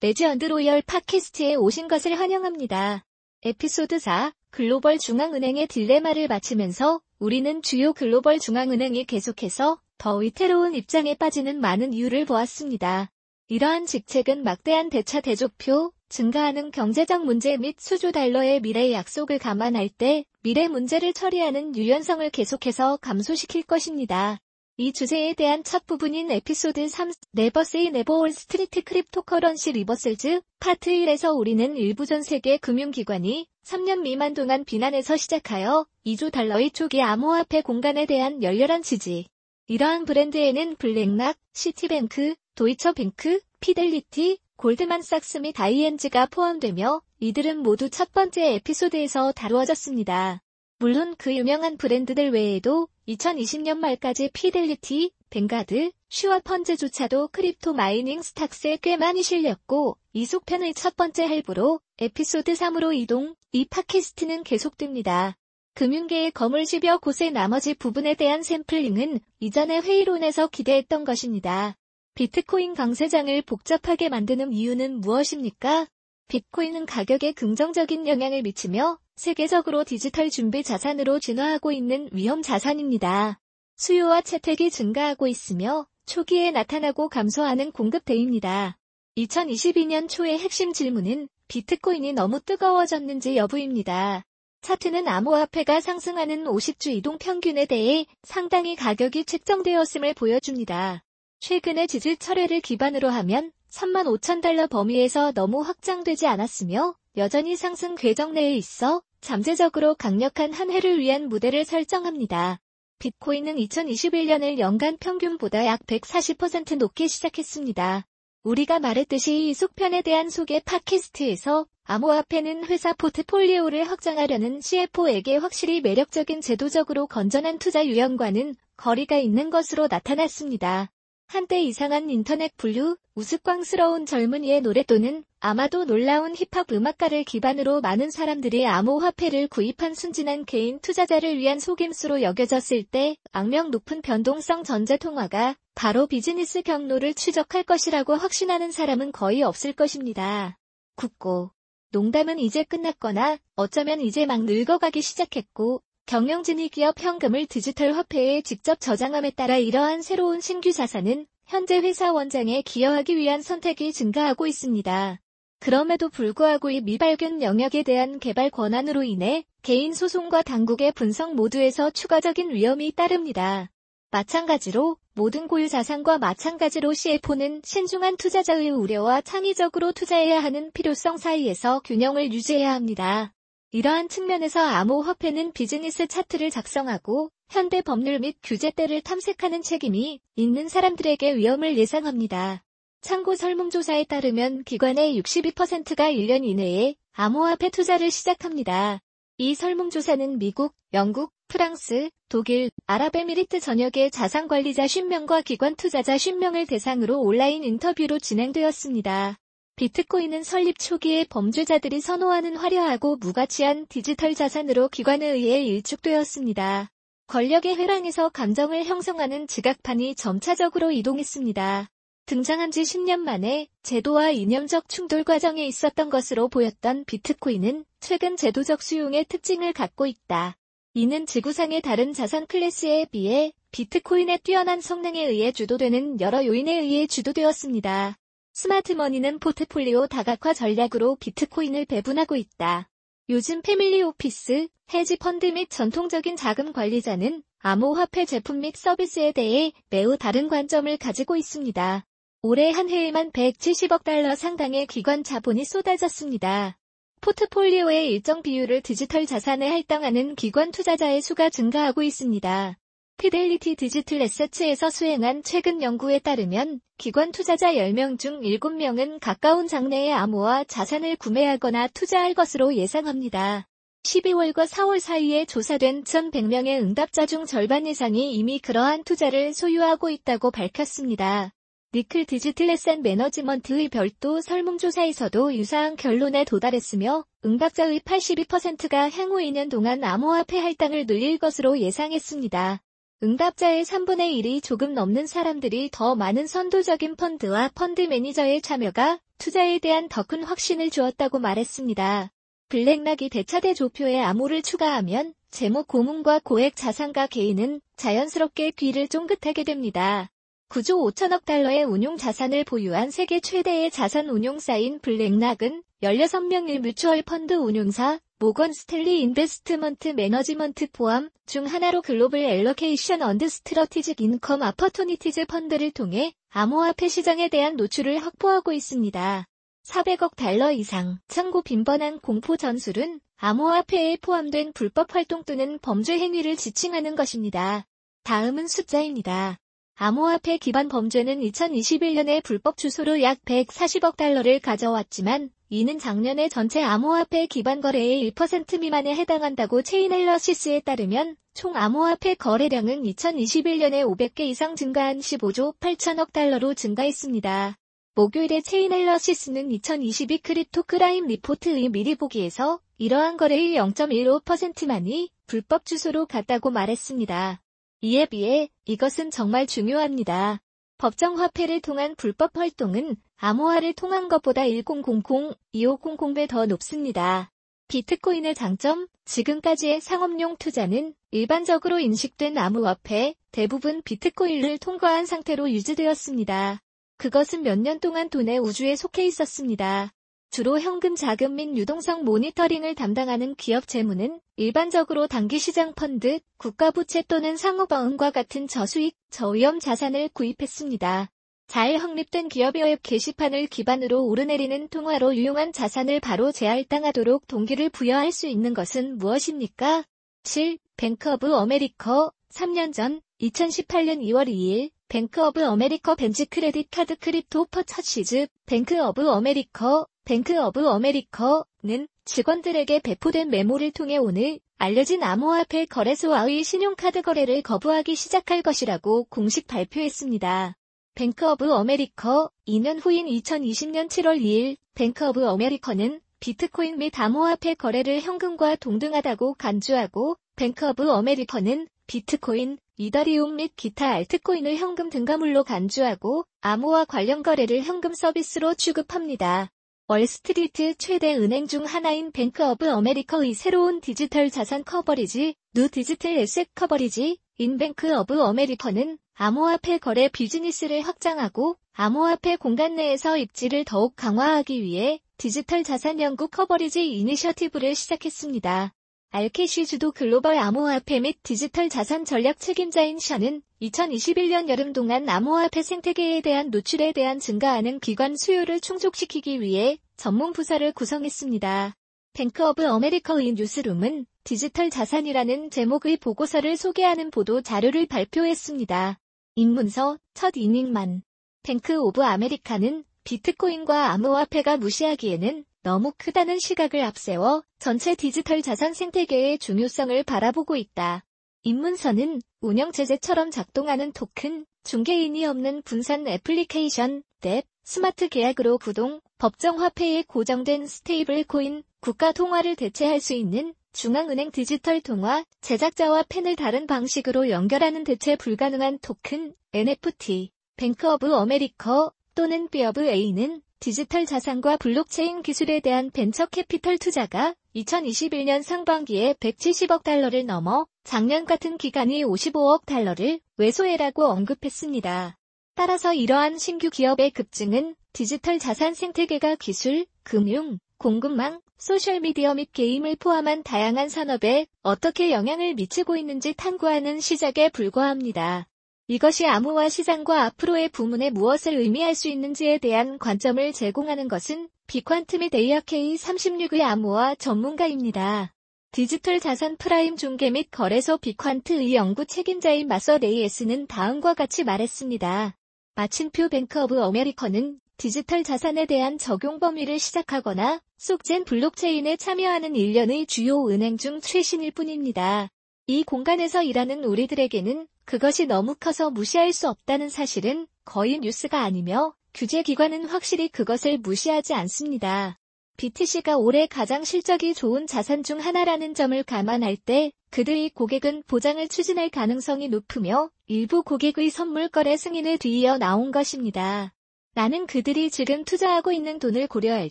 레지언드 로열 팟캐스트에 오신 것을 환영합니다. 에피소드 4 글로벌 중앙은행의 딜레마를 마치면서 우리는 주요 글로벌 중앙은행이 계속해서 더 위태로운 입장에 빠지는 많은 이유를 보았습니다. 이러한 직책은 막대한 대차 대조표, 증가하는 경제적 문제 및 수조 달러의 미래 약속을 감안할 때 미래 문제를 처리하는 유연성을 계속해서 감소시킬 것입니다. 이 주제에 대한 첫 부분인 에피소드 3 Never Say Never Wall Street Cryptocurrency Reversals Part 1에서 우리는 일부 전 세계 금융기관이 3년 미만 동안 비난에서 시작하여 2조 달러의 초기 암호화폐 공간에 대한 열렬한 지지. 이러한 브랜드에는 블랙락, 시티뱅크, 도이처뱅크, 피델리티, 골드만삭스 및 ING가 포함되며 이들은 모두 첫 번째 에피소드에서 다루어졌습니다. 물론 그 유명한 브랜드들 외에도 2020년 말까지 피델리티, 뱅가드, 슈어펀즈조차도 crypto mining stocks에 꽤 많이 실렸고 이 속편의 첫 번째 할부로 에피소드 3으로 이동, 이 팟캐스트는 계속됩니다. 금융계의 거물 10여 곳의 나머지 부분에 대한 샘플링은 이전의 회의론에서 기대했던 것입니다. 비트코인 강세장을 복잡하게 만드는 이유는 무엇입니까? 비트코인은 가격에 긍정적인 영향을 미치며 세계적으로 디지털 준비 자산으로 진화하고 있는 위험 자산입니다. 수요와 채택이 증가하고 있으며 초기에 나타나고 감소하는 공급대입니다. 2022년 초의 핵심 질문은 비트코인이 너무 뜨거워졌는지 여부입니다. 차트는 암호화폐가 상승하는 50주 이동 평균에 대해 상당히 가격이 책정되었음을 보여줍니다. 최근의 지질 철회를 기반으로 하면 3만 5천 달러 범위에서 너무 확장되지 않았으며 여전히 상승 궤적 내에 있어 잠재적으로 강력한 한 해를 위한 무대를 설정합니다. 비트코인은 2021년을 연간 평균보다 약 140% 높게 시작했습니다. 우리가 말했듯이 이 속편에 대한 소개 팟캐스트에서 암호화폐는 회사 포트폴리오를 확장하려는 CFO에게 확실히 매력적인 제도적으로 건전한 투자 유형과는 거리가 있는 것으로 나타났습니다. 한때 이상한 인터넷 분류, 우스꽝스러운 젊은이의 노래 또는 아마도 놀라운 힙합 음악가를 기반으로 많은 사람들이 암호화폐를 구입한 순진한 개인 투자자를 위한 속임수로 여겨졌을 때 악명 높은 변동성 전자통화가 바로 비즈니스 경로를 추적할 것이라고 확신하는 사람은 거의 없을 것입니다. 굳고 농담은 이제 끝났거나 어쩌면 이제 막 늙어가기 시작했고 경영진이 기업 현금을 디지털 화폐에 직접 저장함에 따라 이러한 새로운 신규 자산은 현재 회사 원장에 기여하기 위한 선택이 증가하고 있습니다. 그럼에도 불구하고 이 미발견 영역에 대한 개발 권한으로 인해 개인 소송과 당국의 분석 모두에서 추가적인 위험이 따릅니다. 마찬가지로 모든 고유 자산과 마찬가지로 CFO는 신중한 투자자의 우려와 창의적으로 투자해야 하는 필요성 사이에서 균형을 유지해야 합니다. 이러한 측면에서 암호화폐는 비즈니스 차트를 작성하고 현대 법률 및 규제대를 탐색하는 책임이 있는 사람들에게 위험을 예상합니다. 참고 설문조사에 따르면 기관의 62%가 1년 이내에 암호화폐 투자를 시작합니다. 이 설문조사는 미국, 영국, 프랑스, 독일, 아랍에미리트 전역의 자산관리자 50명과 기관 투자자 50명을 대상으로 온라인 인터뷰로 진행되었습니다. 비트코인은 설립 초기에 범죄자들이 선호하는 화려하고 무가치한 디지털 자산으로 기관에 의해 일축되었습니다. 권력의 회랑에서 감정을 형성하는 지각판이 점차적으로 이동했습니다. 등장한 지 10년 만에 제도와 이념적 충돌 과정에 있었던 것으로 보였던 비트코인은 최근 제도적 수용의 특징을 갖고 있다. 이는 지구상의 다른 자산 클래스에 비해 비트코인의 뛰어난 성능에 의해 주도되는 여러 요인에 의해 주도되었습니다. 스마트머니는 포트폴리오 다각화 전략으로 비트코인을 배분하고 있다. 요즘 패밀리 오피스, 헤지펀드 및 전통적인 자금 관리자는 암호화폐 제품 및 서비스에 대해 매우 다른 관점을 가지고 있습니다. 올해 한 해에만 170억 달러 상당의 기관 자본이 쏟아졌습니다. 포트폴리오의 일정 비율을 디지털 자산에 할당하는 기관 투자자의 수가 증가하고 있습니다. 피델리티 디지털 에세츠에서 수행한 최근 연구에 따르면 기관 투자자 10명 중 7명은 가까운 장래에 암호화 자산을 구매하거나 투자할 것으로 예상합니다. 12월과 4월 사이에 조사된 1,100명의 응답자 중 절반 이상이 이미 그러한 투자를 소유하고 있다고 밝혔습니다. Nickel Digital Asset Management의 별도 설문조사에서도 유사한 결론에 도달했으며 응답자의 82%가 향후 2년 동안 암호화폐 할당을 늘릴 것으로 예상했습니다. 응답자의 3분의 1이 조금 넘는 사람들이 더 많은 선도적인 펀드와 펀드 매니저의 참여가 투자에 대한 더 큰 확신을 주었다고 말했습니다. 블랙락이 대차대 조표에 암호를 추가하면 제목 고문과 고액 자산가 개인은 자연스럽게 귀를 쫑긋하게 됩니다. 9조 5천억 달러의 운용 자산을 보유한 세계 최대의 자산 운용사인 블랙락은 16명 의 뮤추얼 펀드 운용사 Morgan Stanley Investment Management 포함 중 하나로 Global Allocation and Strategic Income Opportunities Fund를 통해 암호화폐 시장에 대한 노출을 확보하고 있습니다. 400억 달러 이상 참고 빈번한 공포 전술은 암호화폐에 포함된 불법 활동 또는 범죄 행위를 지칭하는 것입니다. 다음은 숫자입니다. 암호화폐 기반 범죄는 2021년에 불법 주소로 약 140억 달러를 가져왔지만 이는 작년의 전체 암호화폐 기반 거래의 1% 미만에 해당한다고 Chainalysis에 따르면 총 암호화폐 거래량은 2021년에 500개 이상 증가한 15조 8천억 달러로 증가했습니다. 목요일에 Chainalysis는 2022 Crypto Crime Report의 미리 보기에서 이러한 거래의 0.15%만이 불법 주소로 갔다고 말했습니다. 이에 비해 이것은 정말 중요합니다. 법정 화폐를 통한 불법 활동은 암호화를 통한 것보다 1000-2500배 더 높습니다. 비트코인의 장점, 지금까지의 상업용 투자는 일반적으로 인식된 암호화폐, 대부분 비트코인을 통과한 상태로 유지되었습니다. 그것은 몇 년 동안 돈의 우주에 속해 있었습니다. 주로 현금 자금 및 유동성 모니터링을 담당하는 기업 재무는 일반적으로 단기 시장 펀드, 국가부채 또는 상호보험과 같은 저수익, 저위험 자산을 구입했습니다. 잘 확립된 기업의 웹 게시판을 기반으로 오르내리는 통화로 유용한 자산을 바로 재할당하도록 동기를 부여할 수 있는 것은 무엇입니까? 7. Bank of America 3년 전 2018년 2월 2일 Bank of America bans credit card crypto purchases Bank of America Bank of America는 직원들에게 배포된 메모를 통해 오늘 알려진 암호화폐 거래소와의 신용카드 거래를 거부하기 시작할 것이라고 공식 발표했습니다. Bank of America 2년 후인 2020년 7월 2일 Bank of America는 비트코인 및 암호화폐 거래를 현금과 동등하다고 간주하고 Bank of America는 비트코인, 이더리움 및 기타 알트코인을 현금 등가물로 간주하고 암호화 관련 거래를 현금 서비스로 취급합니다. 월스트리트 최대 은행 중 하나인 Bank of America의 새로운 디지털 자산 커버리지, new digital asset coverage, in Bank of America는 암호화폐 거래 비즈니스를 확장하고 암호화폐 공간 내에서 입지를 더욱 강화하기 위해 디지털 자산 연구 커버리지 이니셔티브를 시작했습니다. 알케시주도 글로벌 암호화폐 및 디지털 자산 전략 책임자인 샤는 2021년 여름 동안 암호화폐 생태계에 대한 노출에 대한 증가하는 기관 수요를 충족시키기 위해 전문 부서를 구성했습니다. Bank of America의 뉴스룸은 디지털 자산이라는 제목의 보고서를 소개하는 보도 자료를 발표했습니다. 입문서 첫 이닝만 뱅크 오브 아메리카는 비트코인과 암호화폐가 무시하기에는 너무 크다는 시각을 앞세워 전체 디지털 자산 생태계의 중요성을 바라보고 있다. 입문서는 운영체제처럼 작동하는 토큰, 중개인이 없는 분산 애플리케이션, dApp, 스마트 계약으로 구동, 법정 화폐에 고정된 스테이블 코인, 국가 통화를 대체할 수 있는 중앙은행 디지털 통화, 제작자와 팬을 다른 방식으로 연결하는 대체 불가능한 토큰, NFT, Bank of America 또는 B of A는 디지털 자산과 블록체인 기술에 대한 벤처 캐피털 투자가 2021년 상반기에 170억 달러를 넘어 작년 같은 기간이 55억 달러를 왜소해라고 언급했습니다. 따라서 이러한 신규 기업의 급증은 디지털 자산 생태계가 기술, 금융, 공급망, 소셜미디어 및 게임을 포함한 다양한 산업에 어떻게 영향을 미치고 있는지 탐구하는 시작에 불과합니다. 이것이 암호화 시장과 앞으로의 부문에 무엇을 의미할 수 있는지에 대한 관점을 제공하는 것은 Bequant 및 ARK 36의 암호화 전문가입니다. 디지털 자산 프라임 중개 및 거래소 Bequant의 연구 책임자인 마서 레이에스는 다음과 같이 말했습니다. 마침표 Bank of America는 디지털 자산에 대한 적용 범위를 시작하거나 SocGen 블록체인에 참여하는 일련의 주요 은행 중 최신일 뿐입니다. 이 공간에서 일하는 우리들에게는 그것이 너무 커서 무시할 수 없다는 사실은 거의 뉴스가 아니며 규제기관은 확실히 그것을 무시하지 않습니다. BTC가 올해 가장 실적이 좋은 자산 중 하나라는 점을 감안할 때 그들의 고객은 보장을 추진할 가능성이 높으며 일부 고객의 선물 거래 승인을 뒤이어 나온 것입니다. 나는 그들이 지금 투자하고 있는 돈을 고려할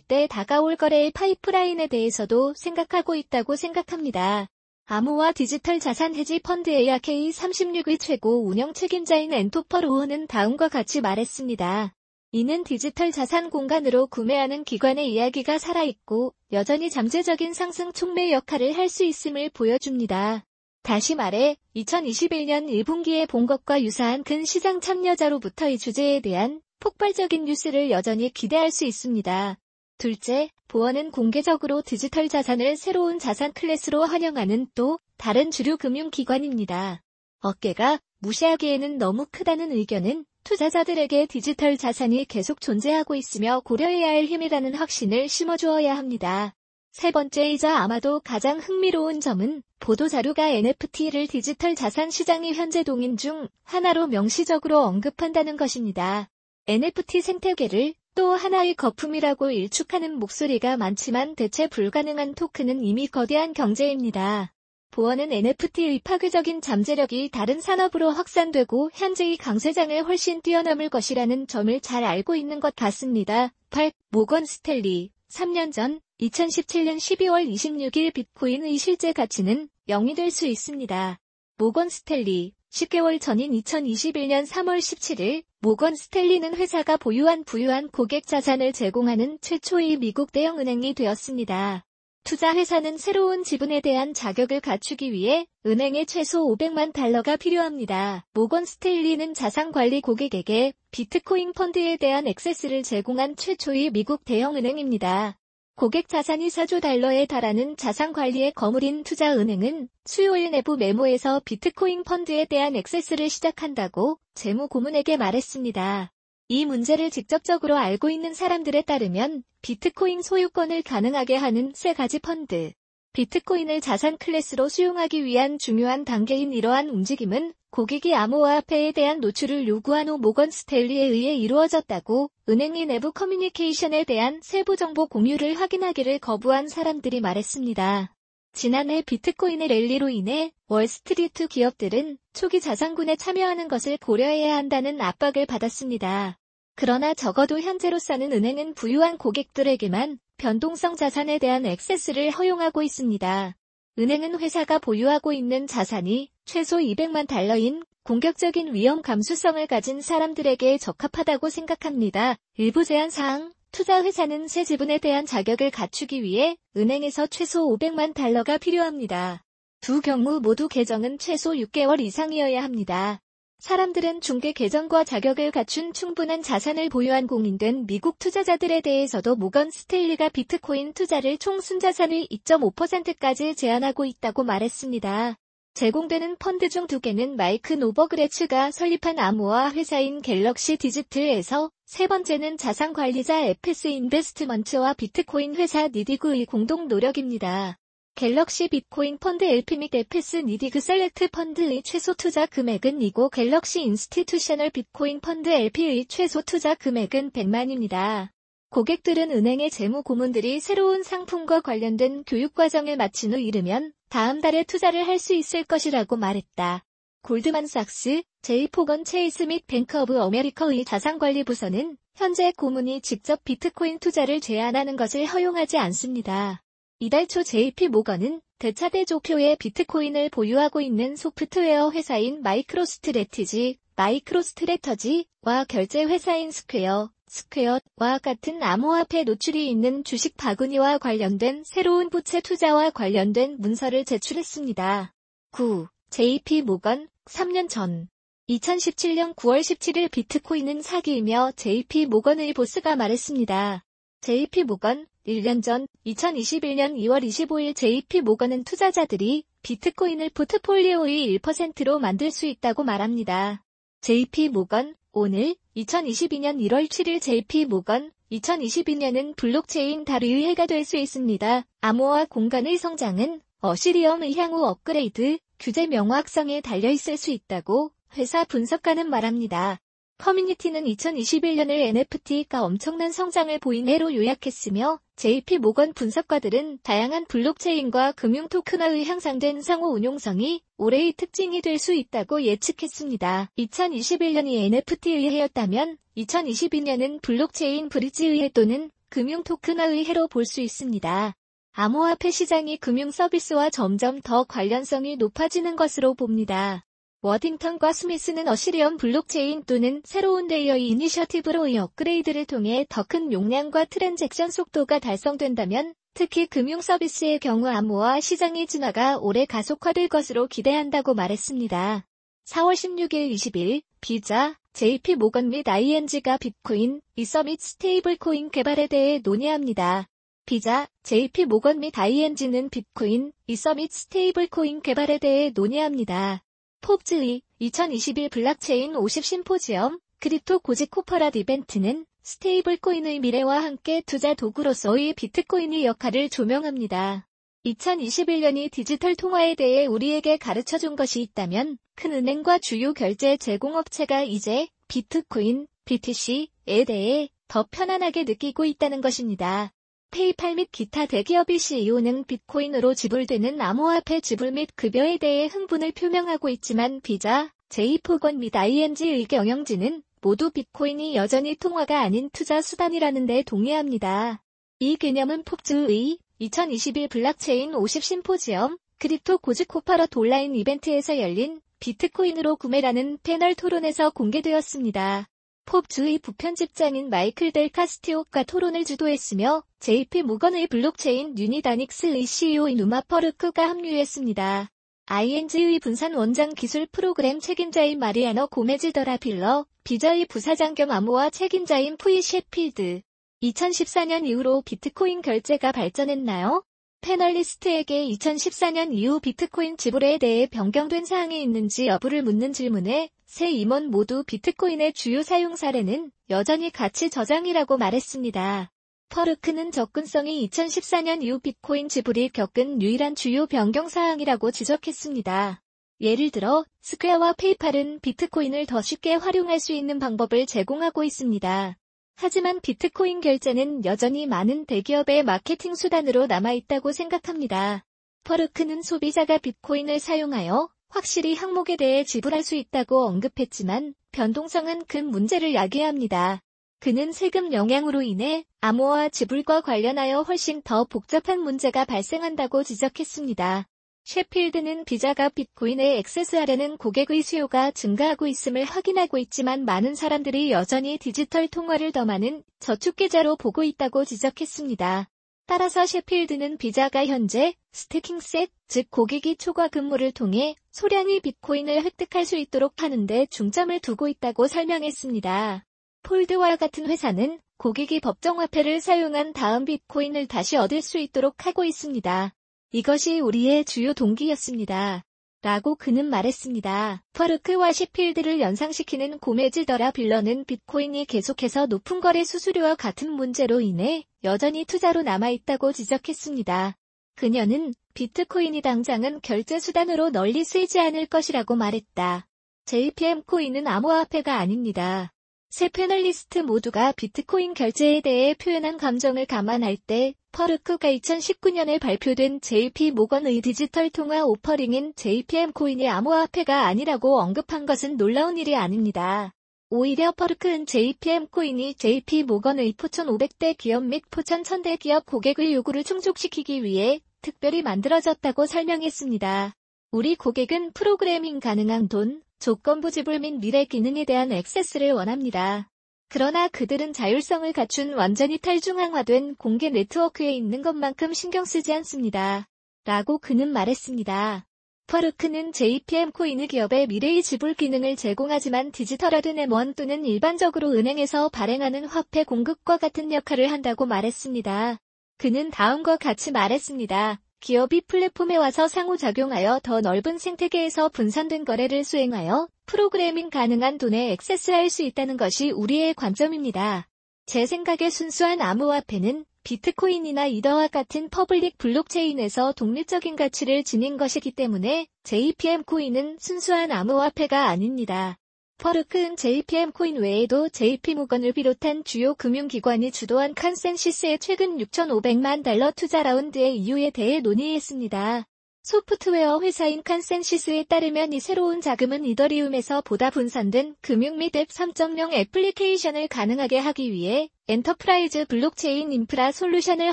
때 다가올 거래의 파이프라인에 대해서도 생각하고 있다고 생각합니다. 암호화 디지털 자산 헤지 펀드 ARK 36의 최고 운영 책임자인 Anto Paroian은 다음과 같이 말했습니다. 이는 디지털 자산 공간으로 구매하는 기관의 이야기가 살아있고 여전히 잠재적인 상승 촉매 역할을 할 수 있음을 보여줍니다. 다시 말해 2021년 1분기에 본 것과 유사한 큰 시장 참여자로부터 이 주제에 대한 폭발적인 뉴스를 여전히 기대할 수 있습니다. 둘째, 보어는 공개적으로 디지털 자산을 새로운 자산 클래스로 환영하는 또 다른 주류 금융기관입니다. 어깨가 무시하기에는 너무 크다는 의견은 투자자들에게 디지털 자산이 계속 존재하고 있으며 고려해야 할 힘이라는 확신을 심어주어야 합니다. 세 번째이자 아마도 가장 흥미로운 점은 보도자료가 NFT를 디지털 자산 시장이 현재 동인 중 하나로 명시적으로 언급한다는 것입니다. NFT 생태계를 또 하나의 거품이라고 일축하는 목소리가 많지만 대체 불가능한 토큰은 이미 거대한 경제입니다. 보어는 NFT의 파괴적인 잠재력이 다른 산업으로 확산되고 현재의 강세장을 훨씬 뛰어넘을 것이라는 점을 잘 알고 있는 것 같습니다. 8. 모건 스텔리 3년 전 2017년 12월 26일 비트코인의 실제 가치는 0이 될 수 있습니다. 모건 스텔리 10개월 전인 2021년 3월 17일 모건 스텔리는 회사가 보유한 부유한 고객 자산을 제공하는 최초의 미국 대형 은행이 되었습니다. 투자 회사는 새로운 지분에 대한 자격을 갖추기 위해 은행에 최소 500만 달러가 필요합니다. 모건 스텔리는 자산 관리 고객에게 비트코인 펀드에 대한 액세스를 제공한 최초의 미국 대형 은행입니다. 고객 자산이 4조 달러에 달하는 자산 관리의 거물인 투자은행은 수요일 내부 메모에서 비트코인 펀드에 대한 액세스를 시작한다고 재무 고문에게 말했습니다. 이 문제를 직접적으로 알고 있는 사람들에 따르면 비트코인 소유권을 가능하게 하는 세 가지 펀드, 비트코인을 자산 클래스로 수용하기 위한 중요한 단계인 이러한 움직임은 고객이 암호화폐에 대한 노출을 요구한 후 Morgan Stanley에 의해 이루어졌다고 은행의 내부 커뮤니케이션에 대한 세부 정보 공유를 확인하기를 거부한 사람들이 말했습니다. 지난해 비트코인의 랠리로 인해 월스트리트 기업들은 초기 자산군에 참여하는 것을 고려해야 한다는 압박을 받았습니다. 그러나 적어도 현재로서는 은행은 부유한 고객들에게만 변동성 자산에 대한 액세스를 허용하고 있습니다. 은행은 회사가 보유하고 있는 자산이 최소 200만 달러인 공격적인 위험 감수성을 가진 사람들에게 적합하다고 생각합니다. 일부 제한 사항, 투자 회사는 새 지분에 대한 자격을 갖추기 위해 은행에서 최소 500만 달러가 필요합니다. 두 경우 모두 계정은 최소 6개월 이상이어야 합니다. 사람들은 중개 계정과 자격을 갖춘 충분한 자산을 보유한 공인된 미국 투자자들에 대해서도 모건 스테일리가 비트코인 투자를 총 순자산의 2.5%까지 제한하고 있다고 말했습니다. 제공되는 펀드 중 두 개는 Mike Novogratz가 설립한 암호화 회사인 Galaxy Digital에서 세 번째는 자산 관리자 FS Investments와 비트코인 회사 NYDIG의 공동 노력입니다. Galaxy Bitcoin Fund LP 및 FS NYDIG Select Fund의 최소 투자 금액은 이고 Galaxy Institutional Bitcoin Fund LP의 최소 투자 금액은 100만입니다. 고객들은 은행의 재무 고문들이 새로운 상품과 관련된 교육 과정을 마친 후 이르면 다음 달에 투자를 할 수 있을 것이라고 말했다. 골드만삭스, JPMorgan Chase 및 Bank of America의 자산관리 부서는 현재 고문이 직접 비트코인 투자를 제한하는 것을 허용하지 않습니다. 이달 초 JP 모건은 대차대조표의 비트코인을 보유하고 있는 소프트웨어 회사인 MicroStrategy, MicroStrategy와 결제 회사인 Square, Square와 같은 암호화폐 노출이 있는 주식 바구니와 관련된 새로운 부채 투자와 관련된 문서를 제출했습니다. 9. JP Morgan 3년 전 2017년 9월 17일 비트코인은 사기이며 JP 모건의 보스가 말했습니다. JP Morgan 1년 전 2021년 2월 25일 JP 모건은 투자자들이 비트코인을 포트폴리오의 1%로 만들 수 있다고 말합니다. JP Morgan 오늘 2022년 1월 7일 JP Morgan 2022년은 블록체인 다리의 해가 될 수 있습니다. 암호화 공간의 성장은 Ethereum의 향후 업그레이드 규제 명확성에 달려 있을 수 있다고 회사 분석가는 말합니다. 커뮤니티는 2021년을 NFT가 엄청난 성장을 보인 해로 요약했으며 JP Morgan 분석가들은 다양한 블록체인과 금융 토큰화의 향상된 상호 운용성이 올해의 특징이 될 수 있다고 예측했습니다. 2021년이 NFT의 해였다면 2022년은 블록체인 브릿지의 해 또는 금융 토큰화의 해로 볼 수 있습니다. 암호화폐 시장이 금융 서비스와 점점 더 관련성이 높아지는 것으로 봅니다. Worthington과 Smith는 Ethereum 블록체인 또는 새로운 layer 2 이니셔티브로의 업그레이드를 통해 더 큰 용량과 트랜잭션 속도가 달성된다면 특히 금융 서비스의 경우 암호화 시장의 진화가 올해 가속화될 것으로 기대한다고 말했습니다. 4월 16일 20일 Visa, JP Morgan 및 ING가 비트코인, Ether 및 stable coin 개발에 대해 논의합니다. Visa, JP Morgan 및 ING는 비트코인, Ether 및 stable coin 개발에 대해 논의합니다. 폼즈의 2021 블록체인 50 심포지엄 Crypto Goes Corporate 이벤트는 stable coin의 미래와 함께 투자 도구로서의 비트코인의 역할을 조명합니다. 2021년이 디지털 통화에 대해 우리에게 가르쳐 준 것이 있다면 큰 은행과 주요 결제 제공업체가 이제 비트코인, BTC에 대해 더 편안하게 느끼고 있다는 것입니다. PayPal 및 기타 대기업의 CEO는 비트코인으로 지불되는 암호화폐 지불 및 급여에 대해 흥분을 표명하고 있지만 Visa, JPMorgan 및 ING의 경영진은 모두 비트코인이 여전히 통화가 아닌 투자 수단이라는 데 동의합니다. 이 개념은 폭즈의 2021 블록체인 50 심포지엄 Crypto Goes Corporate 온라인 이벤트에서 열린 비트코인으로 구매라는 패널 토론에서 공개되었습니다. 폼주의 부편집장인 Michael del Castillo가 토론을 주도했으며 JP 무건의 블록체인 유닛 Onyx의 CEO Umar Farooq가 합류했습니다. ING의 분산 원장 기술 프로그램 책임자인 Mariana Gomez de la Villa, Visa의 부사장 겸 암호화 책임자인 Cuy Sheffield. 2014년 이후로 비트코인 결제가 발전했나요? 패널리스트에게 2014년 이후 비트코인 지불에 대해 변경된 사항이 있는지 여부를 묻는 질문에 세 임원 모두 비트코인의 주요 사용 사례는 여전히 가치 저장이라고 말했습니다. 퍼르크는 접근성이 2014년 이후 비트코인 지불이 겪은 유일한 주요 변경 사항이라고 지적했습니다. 예를 들어 스퀘어와 페이팔은 비트코인을 더 쉽게 활용할 수 있는 방법을 제공하고 있습니다. 하지만 비트코인 결제는 여전히 많은 대기업의 마케팅 수단으로 남아있다고 생각합니다. 퍼르크는 소비자가 비트코인을 사용하여 확실히 항목에 대해 지불할 수 있다고 언급했지만 변동성은 큰 문제를 야기합니다. 그는 세금 영향으로 인해 암호화 지불과 관련하여 훨씬 더 복잡한 문제가 발생한다고 지적했습니다. 셰필드는 비자가 비트코인에 액세스하려는 고객의 수요가 증가하고 있음을 확인하고 있지만 많은 사람들이 여전히 디지털 통화를 더 많은 저축계좌로 보고 있다고 지적했습니다. 따라서 셰필드는 비자가 현재 스태킹셋, 즉 고객이 초과 근무를 통해 소량의 비트코인을 획득할 수 있도록 하는데 중점을 두고 있다고 설명했습니다. 폴드와 같은 회사는 고객이 법정화폐를 사용한 다음 비트코인을 다시 얻을 수 있도록 하고 있습니다. 이것이 우리의 주요 동기였습니다. 라고 그는 말했습니다. 퍼르크와 시필드를 연상시키는 고메즈더라 빌런은 비트코인이 계속해서 높은 거래 수수료와 같은 문제로 인해 여전히 투자로 남아있다고 지적했습니다. 그녀는 비트코인이 당장은 결제 수단으로 널리 쓰이지 않을 것이라고 말했다. JPM 코인은 암호화폐가 아닙니다. 세 패널리스트 모두가 비트코인 결제에 대해 표현한 감정을 감안할 때 퍼르크가 2019년에 발표된 JP 모건의 디지털 통화 오퍼링인 JPM 코인이 암호화폐가 아니라고 언급한 것은 놀라운 일이 아닙니다. 오히려 퍼르크는 JPM 코인이 JP 모건의 포천 500대 기업 및 포천 1000대 기업 고객의 요구를 충족시키기 위해 특별히 만들어졌다고 설명했습니다. 우리 고객은 프로그래밍 가능한 돈, 조건부 지불 및 미래 기능에 대한 액세스를 원합니다. 그러나 그들은 자율성을 갖춘 완전히 탈중앙화된 공개 네트워크에 있는 것만큼 신경 쓰지 않습니다. 라고 그는 말했습니다. 퍼르크는 JPM 코인의 기업의 미래의 지불 기능을 제공하지만 디지털화된 M1 또는 일반적으로 은행에서 발행하는 화폐 공급과 같은 역할을 한다고 말했습니다. 그는 다음과 같이 말했습니다. 기업이 플랫폼에 와서 상호작용하여 더 넓은 생태계에서 분산된 거래를 수행하여 프로그래밍 가능한 돈에 액세스할 수 있다는 것이 우리의 관점입니다. 제 생각에 순수한 암호화폐는 비트코인이나 이더와 같은 퍼블릭 블록체인에서 독립적인 가치를 지닌 것이기 때문에 JPM 코인은 순수한 암호화폐가 아닙니다. 퍼르크는 JPM 코인 외에도 JP모건을 비롯한 주요 금융기관이 주도한 컨센시스의 최근 6,500만 달러 투자 라운드의 이유에 대해 논의했습니다. 소프트웨어 회사인 컨센시스에 따르면 이 새로운 자금은 이더리움에서 보다 분산된 금융 및 웹 3.0 애플리케이션을 가능하게 하기 위해 엔터프라이즈 블록체인 인프라 솔루션을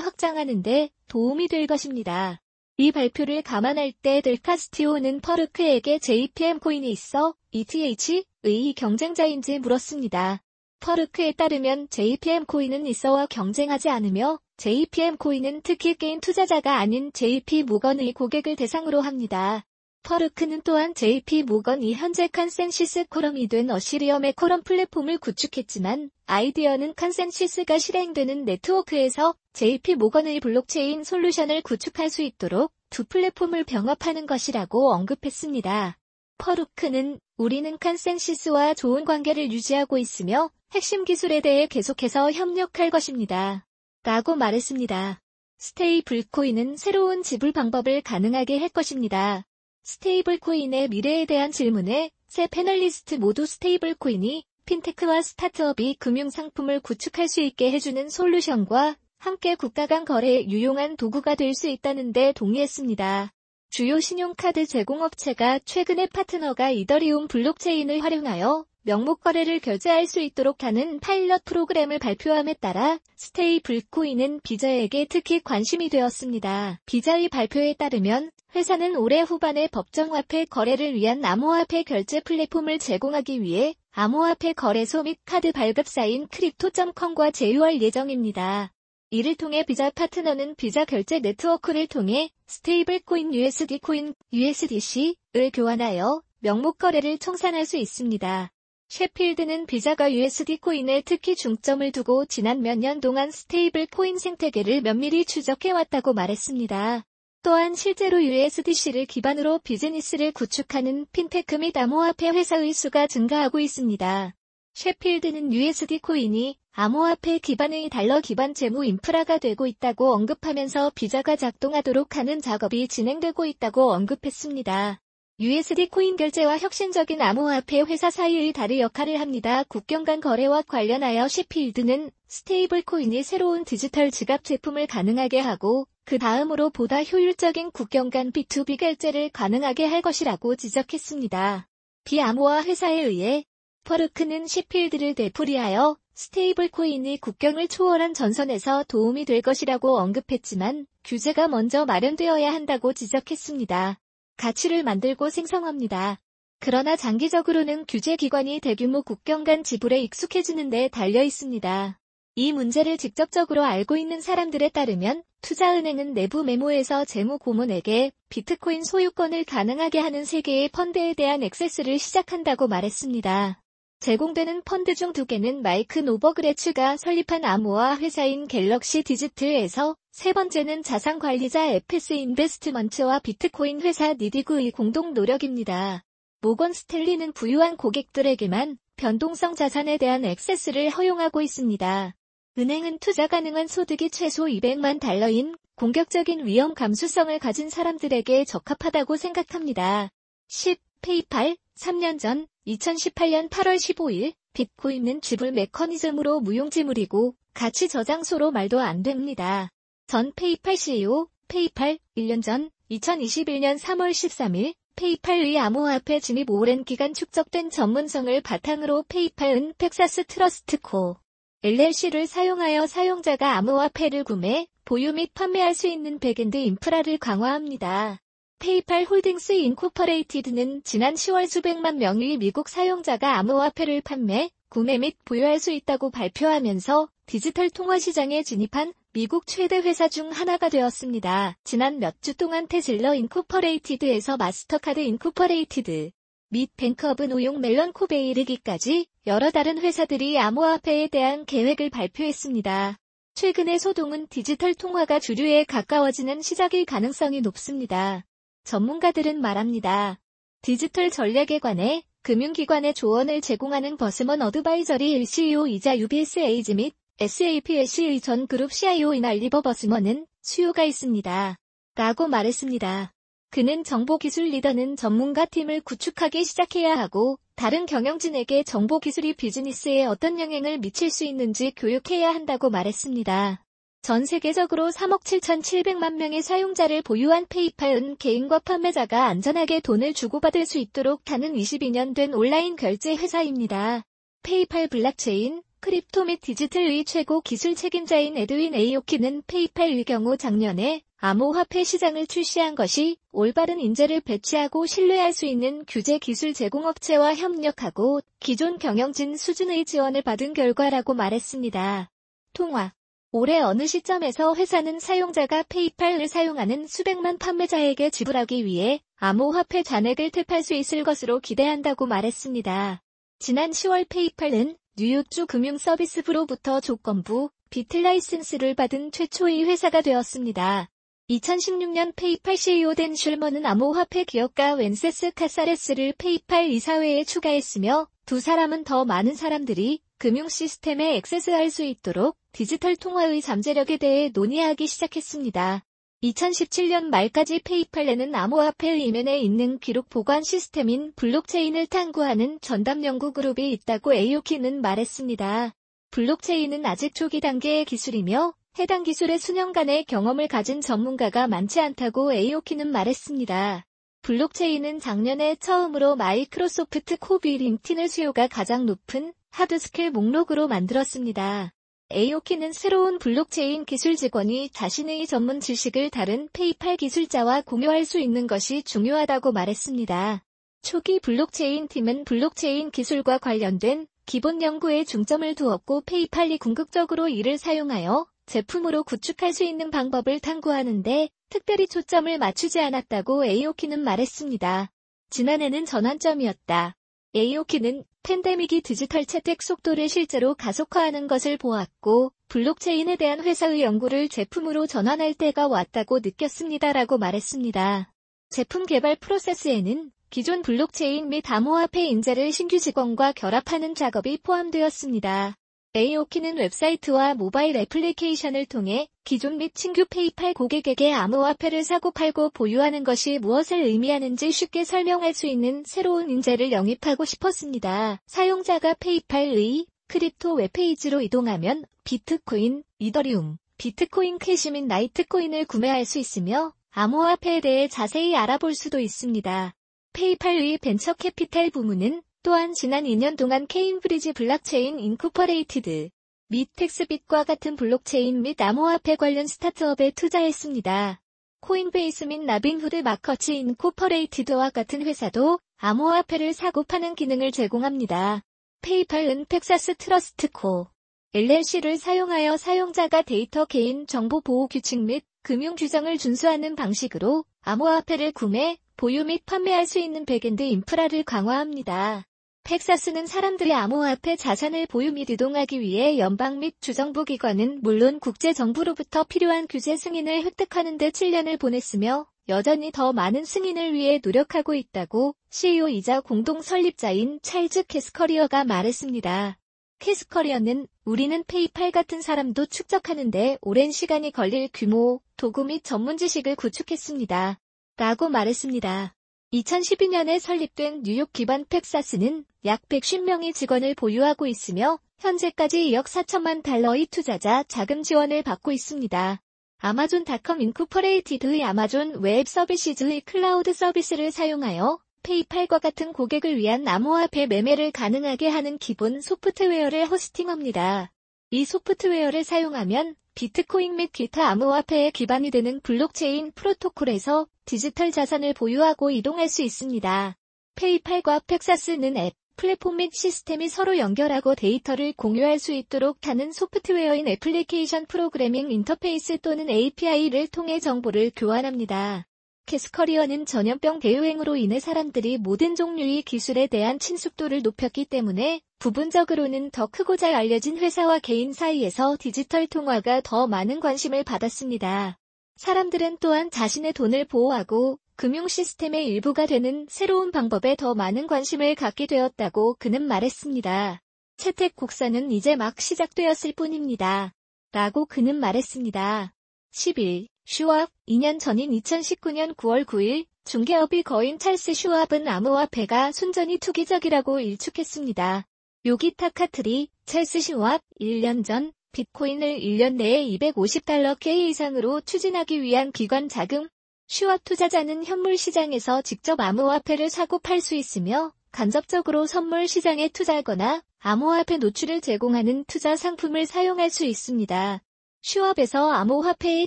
확장하는 데 도움이 될 것입니다. 이 발표를 감안할 때 델카스티오는 퍼르크에게 JPM 코인이 이더 ETH의 경쟁자인지 물었습니다. 퍼르크에 따르면 JPM 코인은 이더와 경쟁하지 않으며 JPM 코인은 특히 개인 투자자가 아닌 JP 모건의 고객을 대상으로 합니다. 퍼르크는 또한 JP 모건이 현재 컨센시스 쿼럼이 된 이더리움의 쿼럼 플랫폼을 구축했지만 아이디어는 컨센시스가 실행되는 네트워크에서 JP 모건의 블록체인 솔루션을 구축할 수 있도록 두 플랫폼을 병합하는 것이라고 언급했습니다. 퍼르크는 우리는 컨센시스와 좋은 관계를 유지하고 있으며 핵심 기술에 대해 계속해서 협력할 것입니다. 라고 말했습니다. 스테이블 코인은 새로운 지불 방법을 가능하게 할 것입니다. 스테이블 코인의 미래에 대한 질문에 세 패널리스트 모두 스테이블 코인이 핀테크와 스타트업이 금융 상품을 구축할 수 있게 해주는 솔루션과 함께 국가 간 거래에 유용한 도구가 될 수 있다는데 동의했습니다. 주요 신용카드 제공업체가 최근에 파트너가 이더리움 블록체인을 활용하여 명목 거래를 결제할 수 있도록 하는 파일럿 프로그램을 발표함에 따라 스테이블 코인은 비자에게 특히 관심이 되었습니다. 비자의 발표에 따르면 회사는 올해 후반에 법정화폐 거래를 위한 암호화폐 결제 플랫폼을 제공하기 위해 암호화폐 거래소 및 카드 발급사인 크립토.com과 제휴할 예정입니다. 이를 통해 비자 파트너는 비자 결제 네트워크를 통해 스테이블 코인 USD 코인 USDC를 교환하여 명목 거래를 청산할 수 있습니다. 셰필드는 비자가 USD 코인에 특히 중점을 두고 지난 몇 년 동안 스테이블 코인 생태계를 면밀히 추적해왔다고 말했습니다. 또한 실제로 USDC를 기반으로 비즈니스를 구축하는 핀테크 및 암호화폐 회사의 수가 증가하고 있습니다. 셰필드는 USD 코인이 암호화폐 기반의 달러 기반 재무 인프라가 되고 있다고 언급하면서 비자가 작동하도록 하는 작업이 진행되고 있다고 언급했습니다. USD 코인 결제와 혁신적인 암호화폐 회사 사이의 다리 역할을 합니다. 국경 간 거래와 관련하여 셰필드는 스테이블 코인이 새로운 디지털 지갑 제품을 가능하게 하고 그 다음으로 보다 효율적인 국경 간 B2B 결제를 가능하게 할 것이라고 지적했습니다. 비암호화 회사에 의해 퍼르크는 셰필드를 되풀이하여 스테이블 코인이 국경을 초월한 전선에서 도움이 될 것이라고 언급했지만 규제가 먼저 마련되어야 한다고 지적했습니다. 가치를 만들고 생성합니다. 그러나 장기적으로는 규제기관이 대규모 국경 간 지불에 익숙해지는 데 달려 있습니다. 이 문제를 직접적으로 알고 있는 사람들에 따르면 투자은행은 내부 메모에서 재무 고문에게 비트코인 소유권을 가능하게 하는 세 개의 펀드에 대한 액세스를 시작한다고 말했습니다. 제공되는 펀드 중 두 개는 마이크 노보그라츠가 설립한 암호화 회사인 갤럭시 디지털에서 세 번째는 자산관리자 FS 인베스트먼트와 비트코인 회사 NYDIG의 공동 노력입니다. 모건 스탠리는 부유한 고객들에게만 변동성 자산에 대한 액세스를 허용하고 있습니다. 은행은 투자 가능한 소득이 최소 200만 달러인 공격적인 위험 감수성을 가진 사람들에게 적합하다고 생각합니다. 10. 페이팔 3년 전 2018년 8월 15일 비트코인은 지불 메커니즘으로 무용지물이고 가치 저장소로 말도 안 됩니다. 전 페이팔 CEO, 페이팔 1년 전 2021년 3월 13일 페이팔의 암호화폐 진입 오랜 기간 축적된 전문성을 바탕으로 페이팔은 Paxos Trust Co LLC를 사용하여 사용자가 암호화폐를 구매, 보유 및 판매할 수 있는 backend 인프라를 강화합니다. 페이팔 Holdings Incorporated는 지난 10월 수백만 명의 미국 사용자가 암호화폐를 판매, 구매 및 보유할 수 있다고 발표하면서 디지털 통화 시장에 진입한 미국 최대 회사 중 하나가 되었습니다. 지난 몇 주 동안 테슬라 Incorporated에서 마스터카드 Incorporated 및 Bank of New York Mellon Corp에에 이르기까지 여러 다른 회사들이 암호화폐에 대한 계획을 발표했습니다. 최근의 소동은 디지털 통화가 주류에 가까워지는 시작일 가능성이 높습니다. 전문가들은 말합니다. 디지털 전략에 관해 금융기관의 조언을 제공하는 Bussmann Advisory CEO이자 UBS AG 및 SAP SE의 전 그룹 CIO인 올리버 버스먼은 수요가 있습니다. 라고 말했습니다. 그는 정보기술 리더는 전문가 팀을 구축하기 시작해야 하고 다른 경영진에게 정보기술이 비즈니스에 어떤 영향을 미칠 수 있는지 교육해야 한다고 말했습니다. 전 세계적으로 3억 7,700만 명의 사용자를 보유한 페이팔은 개인과 판매자가 안전하게 돈을 주고받을 수 있도록 하는 22년 된 온라인 결제 회사입니다. 페이팔 블록체인, crypto 및 디지털의 최고 기술 책임자인 에드윈 에이오키는 페이팔의 경우 작년에 암호화폐 시장을 출시한 것이 올바른 인재를 배치하고 신뢰할 수 있는 규제 기술 제공업체와 협력하고 기존 경영진 수준의 지원을 받은 결과라고 말했습니다. 통화 올해 어느 시점에서 회사는 사용자가 페이팔을 사용하는 수백만 판매자에게 지불하기 위해 암호화폐 잔액을 tap할 수 있을 것으로 기대한다고 말했습니다. 지난 10월 페이팔은 뉴욕주 금융서비스부로부터 조건부 BitLicense를 받은 최초의 회사가 되었습니다. 2016년 페이팔 CEO 된 슐먼은 암호화폐 기업가 웬세스 카사레스를 페이팔 이사회에 추가했으며 두 사람은 더 많은 사람들이 금융 시스템에 액세스할 수 있도록 디지털 통화의 잠재력에 대해 논의하기 시작했습니다. 2017년 말까지 페이팔에는 암호화폐 이면에 있는 기록 보관 시스템인 블록체인을 탐구하는 전담 연구 그룹이 있다고 에이오키는 말했습니다. 블록체인은 아직 초기 단계의 기술이며 해당 기술의 수년간의 경험을 가진 전문가가 많지 않다고 에이오키는 말했습니다. 블록체인은 작년에 처음으로 마이크로소프트 Corp의 LinkedIn을 수요가 가장 높은 hard skill 목록으로 만들었습니다. 에이오키는 새로운 블록체인 기술 직원이 자신의 전문 지식을 다른 페이팔 기술자와 공유할 수 있는 것이 중요하다고 말했습니다. 초기 블록체인 팀은 블록체인 기술과 관련된 기본 연구에 중점을 두었고 페이팔이 궁극적으로 이를 사용하여 제품으로 구축할 수 있는 방법을 탐구하는데 특별히 초점을 맞추지 않았다고 에이오키는 말했습니다. 지난해는 전환점이었다. 에이오키는 팬데믹이 디지털 채택 속도를 실제로 가속화하는 것을 보았고 블록체인에 대한 회사의 연구를 제품으로 전환할 때가 왔다고 느꼈습니다라고 말했습니다. 제품 개발 프로세스에는 기존 블록체인 및 암호화폐 인재를 신규 직원과 결합하는 작업이 포함되었습니다. 에이오키는 웹사이트와 모바일 애플리케이션을 통해 기존 및 신규 페이팔 고객에게 암호화폐를 사고 팔고 보유하는 것이 무엇을 의미하는지 쉽게 설명할 수 있는 새로운 인재를 영입하고 싶었습니다. 사용자가 페이팔의 crypto 웹페이지로 이동하면 비트코인, 이더리움, 비트코인 캐시 및 라이트코인을 구매할 수 있으며 암호화폐에 대해 자세히 알아볼 수도 있습니다. 페이팔의 벤처 캐피탈 부문은 또한 지난 2년 동안 케임브리지 블록체인 Incorporated 및 TaxBit과 같은 블록체인 및 암호화폐 관련 스타트업에 투자했습니다. 코인베이스 및 로빈후드 Markets Incorporated와 같은 회사도 암호화폐를 사고 파는 기능을 제공합니다. 페이팔은 Paxos Trust Co LLC를 사용하여 사용자가 데이터 개인 정보 보호 규칙 및 금융 규정을 준수하는 방식으로 암호화폐를 구매, 보유 및 판매할 수 있는 backend 인프라를 강화합니다. 텍사스는 사람들의 암호화폐 자산을 보유 및 이동하기 위해 연방 및 주정부 기관은 물론 국제 정부로부터 필요한 규제 승인을 획득하는 데 7년을 보냈으며 여전히 더 많은 승인을 위해 노력하고 있다고 CEO이자 공동 설립자인 찰즈 캐스커리어가 말했습니다. 캐스커리어는 우리는 페이팔 같은 사람도 축적하는데 오랜 시간이 걸릴 규모, 도구 및 전문 지식을 구축했습니다. 라고 말했습니다. 2012년에 설립된 뉴욕 기반 텍사스는 약 150명의 직원을 보유하고 있으며 현재까지 2억 4천만 달러의 투자자 자금 지원을 받고 있습니다. 아마존닷컴 Incorporated의 아마존 웹 서비스의 클라우드 서비스를 사용하여 페이팔과 같은 고객을 위한 암호화폐 매매를 가능하게 하는 기본 소프트웨어를 호스팅합니다. 이 소프트웨어를 사용하면 비트코인 및 기타 암호화폐에 기반이 되는 블록체인 프로토콜에서 디지털 자산을 보유하고 이동할 수 있습니다. 페이팔과 팍소스는 앱, 플랫폼 및 시스템이 서로 연결하고 데이터를 공유할 수 있도록 하는 소프트웨어인 애플리케이션 프로그래밍 인터페이스 또는 API를 통해 정보를 교환합니다. 캐스커리어는 전염병 대유행으로 인해 사람들이 모든 종류의 기술에 대한 친숙도를 높였기 때문에 부분적으로는 더 크고 잘 알려진 회사와 개인 사이에서 디지털 통화가 더 많은 관심을 받았습니다. 사람들은 또한 자신의 돈을 보호하고 금융 시스템의 일부가 되는 새로운 방법에 더 많은 관심을 갖게 되었다고 그는 말했습니다. 채택 곡선은 이제 막 시작되었을 뿐입니다. 라고 그는 말했습니다. 10일 슈왑 2년 전인 2019년 9월 9일 중개업 거인 찰스 슈왑은 암호화폐가 순전히 투기적이라고 일축했습니다. 요기 타 카트리, 찰스 슈왑, 1년 전 비트코인을 1년 내에 250달러 K 이상으로 추진하기 위한 기관 자금, 슈왑 투자자는 현물 시장에서 직접 암호화폐를 사고 팔 수 있으며 간접적으로 선물 시장에 투자하거나 암호화폐 노출을 제공하는 투자 상품을 사용할 수 있습니다. 슈왑에서 암호화폐에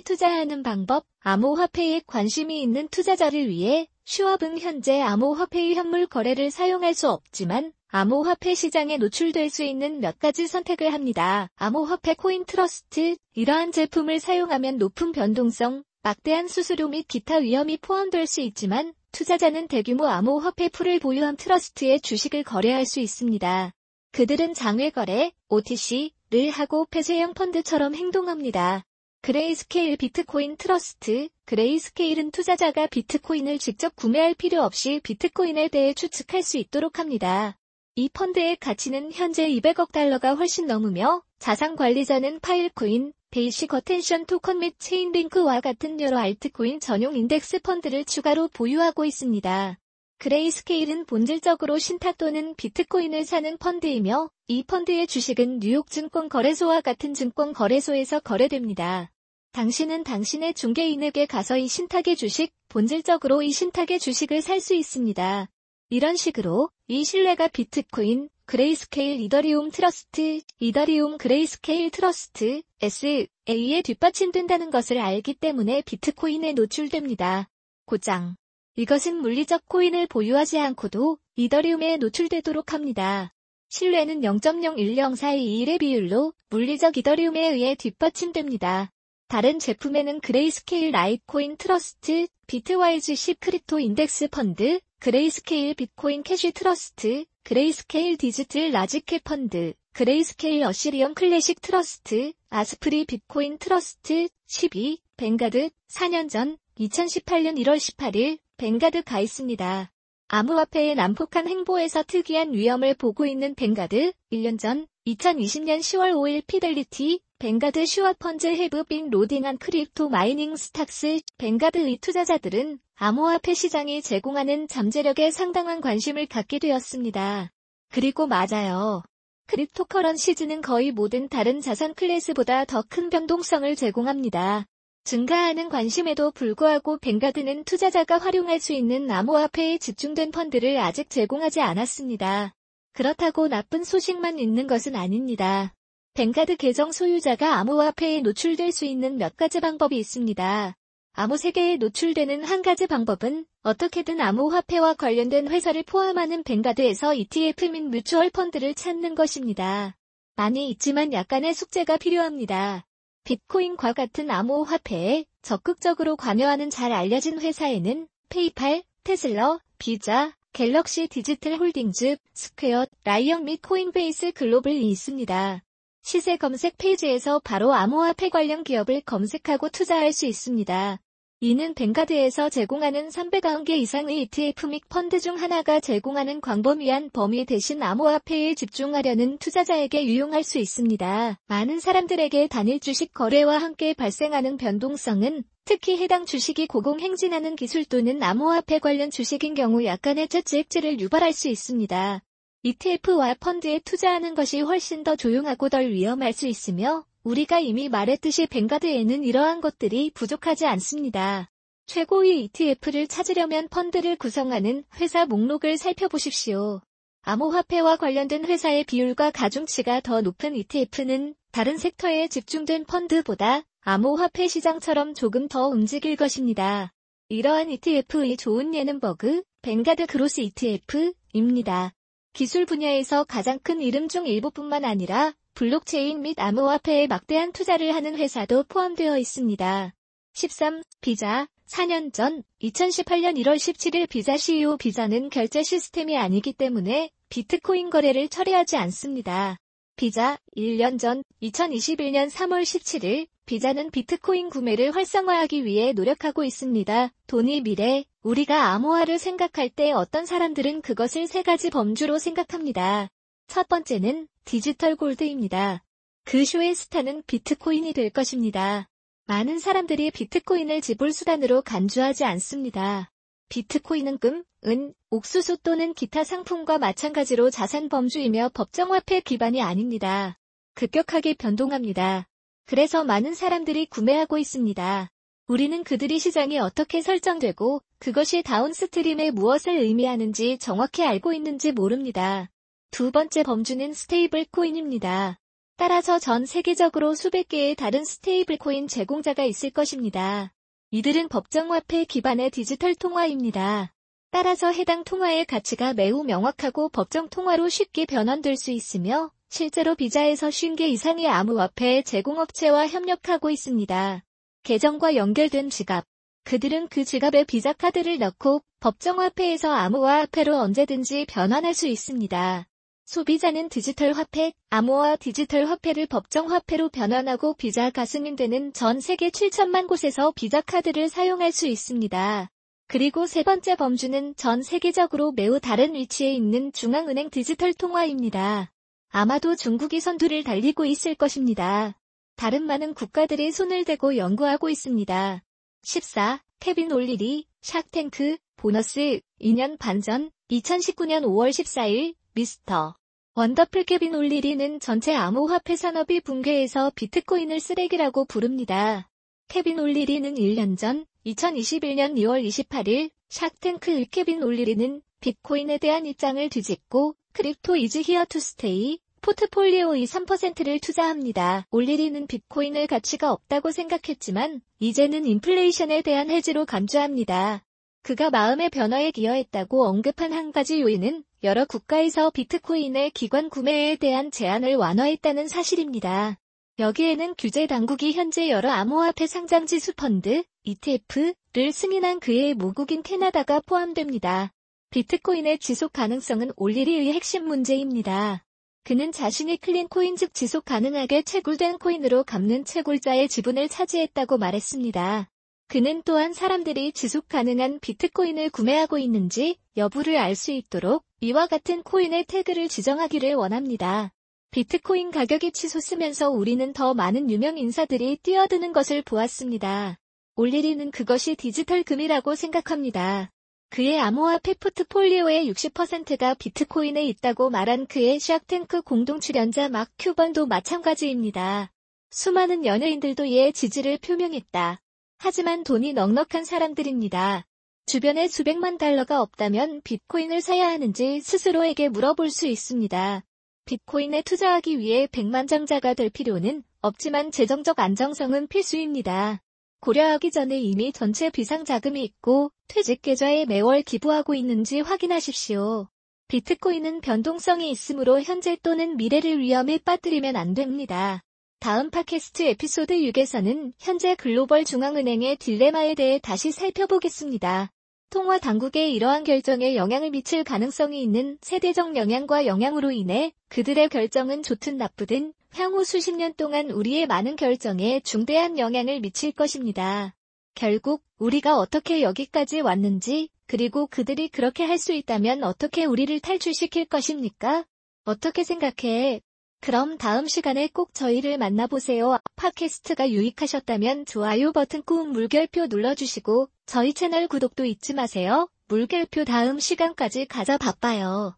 투자하는 방법, 암호화폐에 관심이 있는 투자자를 위해 슈왑은 현재 암호화폐의 현물 거래를 사용할 수 없지만 암호화폐 시장에 노출될 수 있는 몇 가지 선택을 합니다. 암호화폐 코인 트러스트, 이러한 제품을 사용하면 높은 변동성, 막대한 수수료 및 기타 위험이 포함될 수 있지만 투자자는 대규모 암호화폐 풀을 보유한 트러스트의 주식을 거래할 수 있습니다. 그들은 장외 거래, OTC 를 하고 폐쇄형 펀드처럼 행동합니다. 그레이스케일 비트코인 트러스트, 그레이스케일은 투자자가 비트코인을 직접 구매할 필요 없이 비트코인에 대해 추측할 수 있도록 합니다. 이 펀드의 가치는 현재 200억 달러가 훨씬 넘으며 자산 관리자는 파일코인, 베이식 어텐션 토큰 및 체인링크와 같은 여러 알트코인 전용 인덱스 펀드를 추가로 보유하고 있습니다. 그레이스케일은 본질적으로 신탁 또는 비트코인을 사는 펀드이며 이 펀드의 주식은 뉴욕 증권 거래소와 같은 증권 거래소에서 거래됩니다. 당신은 당신의 중개인에게 가서 이 신탁의 주식, 본질적으로 이 신탁의 주식을 살 수 있습니다. 이런 식으로 이 신뢰가 비트코인, 그레이스케일 이더리움 트러스트, 이더리움 그레이스케일 트러스트, SA에 뒷받침된다는 것을 알기 때문에 비트코인에 노출됩니다. 고장 이것은 물리적 코인을 보유하지 않고도 이더리움에 노출되도록 합니다. 신뢰는 0.0104221의 비율로 물리적 이더리움에 의해 뒷받침됩니다. 다른 제품에는 그레이스케일 라이트코인 트러스트, 비트와이즈 10 크립토 인덱스 펀드, 그레이스케일 비트코인 캐시 트러스트, 그레이스케일 디지털 라지 캡 펀드, 그레이스케일 이더리움 클래식 트러스트, 오스프리 비트코인 트러스트, 12, 뱅가드, 4년 전, 2018년 1월 18일, 뱅가드가 있습니다. 암호화폐의 난폭한 행보에서 특이한 위험을 보고 있는 뱅가드, 1년 전 2020년 10월 5일 피델리티, Vanguard, Schwab funds have been loading on crypto mining stocks, 뱅가드의 투자자들은 암호화폐 시장이 제공하는 잠재력에 상당한 관심을 갖게 되었습니다. 그리고 맞아요. cryptocurrencies는 거의 모든 다른 자산 클래스보다 더 큰 변동성을 제공합니다. 증가하는 관심에도 불구하고 뱅가드는 투자자가 활용할 수 있는 암호화폐에 집중된 펀드를 아직 제공하지 않았습니다. 그렇다고 나쁜 소식만 있는 것은 아닙니다. 뱅가드 계정 소유자가 암호화폐에 노출될 수 있는 몇 가지 방법이 있습니다. 암호 세계에 노출되는 한 가지 방법은 어떻게든 암호화폐와 관련된 회사를 포함하는 뱅가드에서 ETF 및 뮤추얼 펀드를 찾는 것입니다. 많이 있지만 약간의 숙제가 필요합니다. 비트코인과 같은 암호화폐에 적극적으로 관여하는 잘 알려진 회사에는 페이팔, 테슬라, 비자, 갤럭시 디지털 홀딩즈, 스퀘어, 라이엇 및 코인베이스 글로벌이 있습니다. 시세 검색 페이지에서 바로 암호화폐 관련 기업을 검색하고 투자할 수 있습니다. 이는 뱅가드에서 제공하는 300개 이상의 ETF 및 펀드 중 하나가 제공하는 광범위한 범위 대신 암호화폐에 집중하려는 투자자에게 유용할 수 있습니다. 많은 사람들에게 단일 주식 거래와 함께 발생하는 변동성은 특히 해당 주식이 고공행진하는 기술 또는 암호화폐 관련 주식인 경우 약간의 액지를 유발할 수 있습니다. ETF와 펀드에 투자하는 것이 훨씬 더 조용하고 덜 위험할 수 있으며 우리가 이미 말했듯이 뱅가드에는 이러한 것들이 부족하지 않습니다. 최고의 ETF를 찾으려면 펀드를 구성하는 회사 목록을 살펴보십시오. 암호화폐와 관련된 회사의 비율과 가중치가 더 높은 ETF는 다른 섹터에 집중된 펀드보다 암호화폐 시장처럼 조금 더 움직일 것입니다. 이러한 ETF의 좋은 예는 VUG, 뱅가드 그로스 ETF입니다. 기술 분야에서 가장 큰 이름 중 일부뿐만 아니라 블록체인 및 암호화폐에 막대한 투자를 하는 회사도 포함되어 있습니다. 13. 비자 4년 전 2018년 1월 17일 비자 CEO 비자는 결제 시스템이 아니기 때문에 비트코인 거래를 처리하지 않습니다. 비자 1년 전 2021년 3월 17일 비자는 비트코인 구매를 활성화하기 위해 노력하고 있습니다. 돈이 미래, 우리가 암호화를 생각할 때 어떤 사람들은 그것을 세 가지 범주로 생각합니다. 첫 번째는 디지털 골드입니다. 그 쇼의 스타는 비트코인이 될 것입니다. 많은 사람들이 비트코인을 지불 수단으로 간주하지 않습니다. 비트코인은 금, 은, 옥수수 또는 기타 상품과 마찬가지로 자산 범주이며 법정화폐 기반이 아닙니다. 급격하게 변동합니다. 그래서 많은 사람들이 구매하고 있습니다. 우리는 그들이 시장이 어떻게 설정되고 그것이 다운스트림에 무엇을 의미하는지 정확히 알고 있는지 모릅니다. 두 번째 범주는 스테이블 코인입니다. 따라서 전 세계적으로 수백 개의 다른 스테이블 코인 제공자가 있을 것입니다. 이들은 법정화폐 기반의 디지털 통화입니다. 따라서 해당 통화의 가치가 매우 명확하고 법정 통화로 쉽게 변환될 수 있으며 실제로 비자에서 50개 이상의 암호화폐 제공업체와 협력하고 있습니다. 계정과 연결된 지갑. 그들은 그 지갑에 비자 카드를 넣고 법정화폐에서 암호화폐로 언제든지 변환할 수 있습니다. 소비자는 디지털 화폐, 암호화 디지털 화폐를 법정 화폐로 변환하고 비자가 승인되는 전 세계 7천만 곳에서 비자 카드를 사용할 수 있습니다. 그리고 세 번째 범주는 전 세계적으로 매우 다른 위치에 있는 중앙은행 디지털 통화입니다. 아마도 중국이 선두를 달리고 있을 것입니다. 다른 많은 국가들이 손을 대고 연구하고 있습니다. 14. 케빈 올리리, Shark Tank, 보너스, 2년 반 전, 2019년 5월 14일, 미스터. Wonderful 케빈 올리리는 전체 암호화폐 산업이 붕괴해서 비트코인을 쓰레기라고 부릅니다. 케빈 올리리는 1년 전 2021년 2월 28일 Shark Tank 케빈 올리리는 비트코인에 대한 입장을 뒤집고 crypto is here to stay 포트폴리오의 3%를 투자합니다. 올리리는 비트코인을 가치가 없다고 생각했지만 이제는 인플레이션에 대한 헤지로 간주합니다. 그가 마음의 변화에 기여했다고 언급한 한 가지 요인은 여러 국가에서 비트코인의 기관 구매에 대한 제한을 완화했다는 사실입니다. 여기에는 규제 당국이 현재 여러 암호화폐 상장 지수 펀드, ETF를 승인한 그의 모국인 캐나다가 포함됩니다. 비트코인의 지속 가능성은 올리리의 핵심 문제입니다. 그는 자신이 clean coin 즉 지속 가능하게 채굴된 코인으로 갚는 채굴자의 지분을 차지했다고 말했습니다. 그는 또한 사람들이 지속 가능한 비트코인을 구매하고 있는지 여부를 알 수 있도록 이와 같은 코인의 태그를 지정하기를 원합니다. 비트코인 가격이 치솟으면서 우리는 더 많은 유명 인사들이 뛰어드는 것을 보았습니다. 올리리는 그것이 디지털 금이라고 생각합니다. 그의 암호화폐 포트폴리오의 60%가 비트코인에 있다고 말한 그의 샥탱크 공동 출연자 막 큐번도 마찬가지입니다. 수많은 연예인들도 이에 지지를 표명했다. 하지만 돈이 넉넉한 사람들입니다. 주변에 수백만 달러가 없다면 비트코인을 사야 하는지 스스로에게 물어볼 수 있습니다. 비트코인에 투자하기 위해 백만장자가 될 필요는 없지만 재정적 안정성은 필수입니다. 고려하기 전에 이미 전체 비상 자금이 있고 퇴직 계좌에 매월 기부하고 있는지 확인하십시오. 비트코인은 변동성이 있으므로 현재 또는 미래를 위험에 빠뜨리면 안 됩니다. 다음 팟캐스트 에피소드 6에서는 현재 글로벌 중앙은행의 딜레마에 대해 다시 살펴보겠습니다. 통화 당국의 이러한 결정에 영향을 미칠 가능성이 있는 세대적 영향과 영향으로 인해 그들의 결정은 좋든 나쁘든 향후 수십 년 동안 우리의 많은 결정에 중대한 영향을 미칠 것입니다. 결국 우리가 어떻게 여기까지 왔는지 그리고 그들이 그렇게 할 수 있다면 어떻게 우리를 탈출시킬 것입니까? 어떻게 생각해? 그럼 다음 시간에 꼭 저희를 만나보세요. 팟캐스트가 유익하셨다면 좋아요 버튼 꾹 물결표 눌러주시고 저희 채널 구독도 잊지 마세요. 물결표 다음 시간까지 가자 바빠요.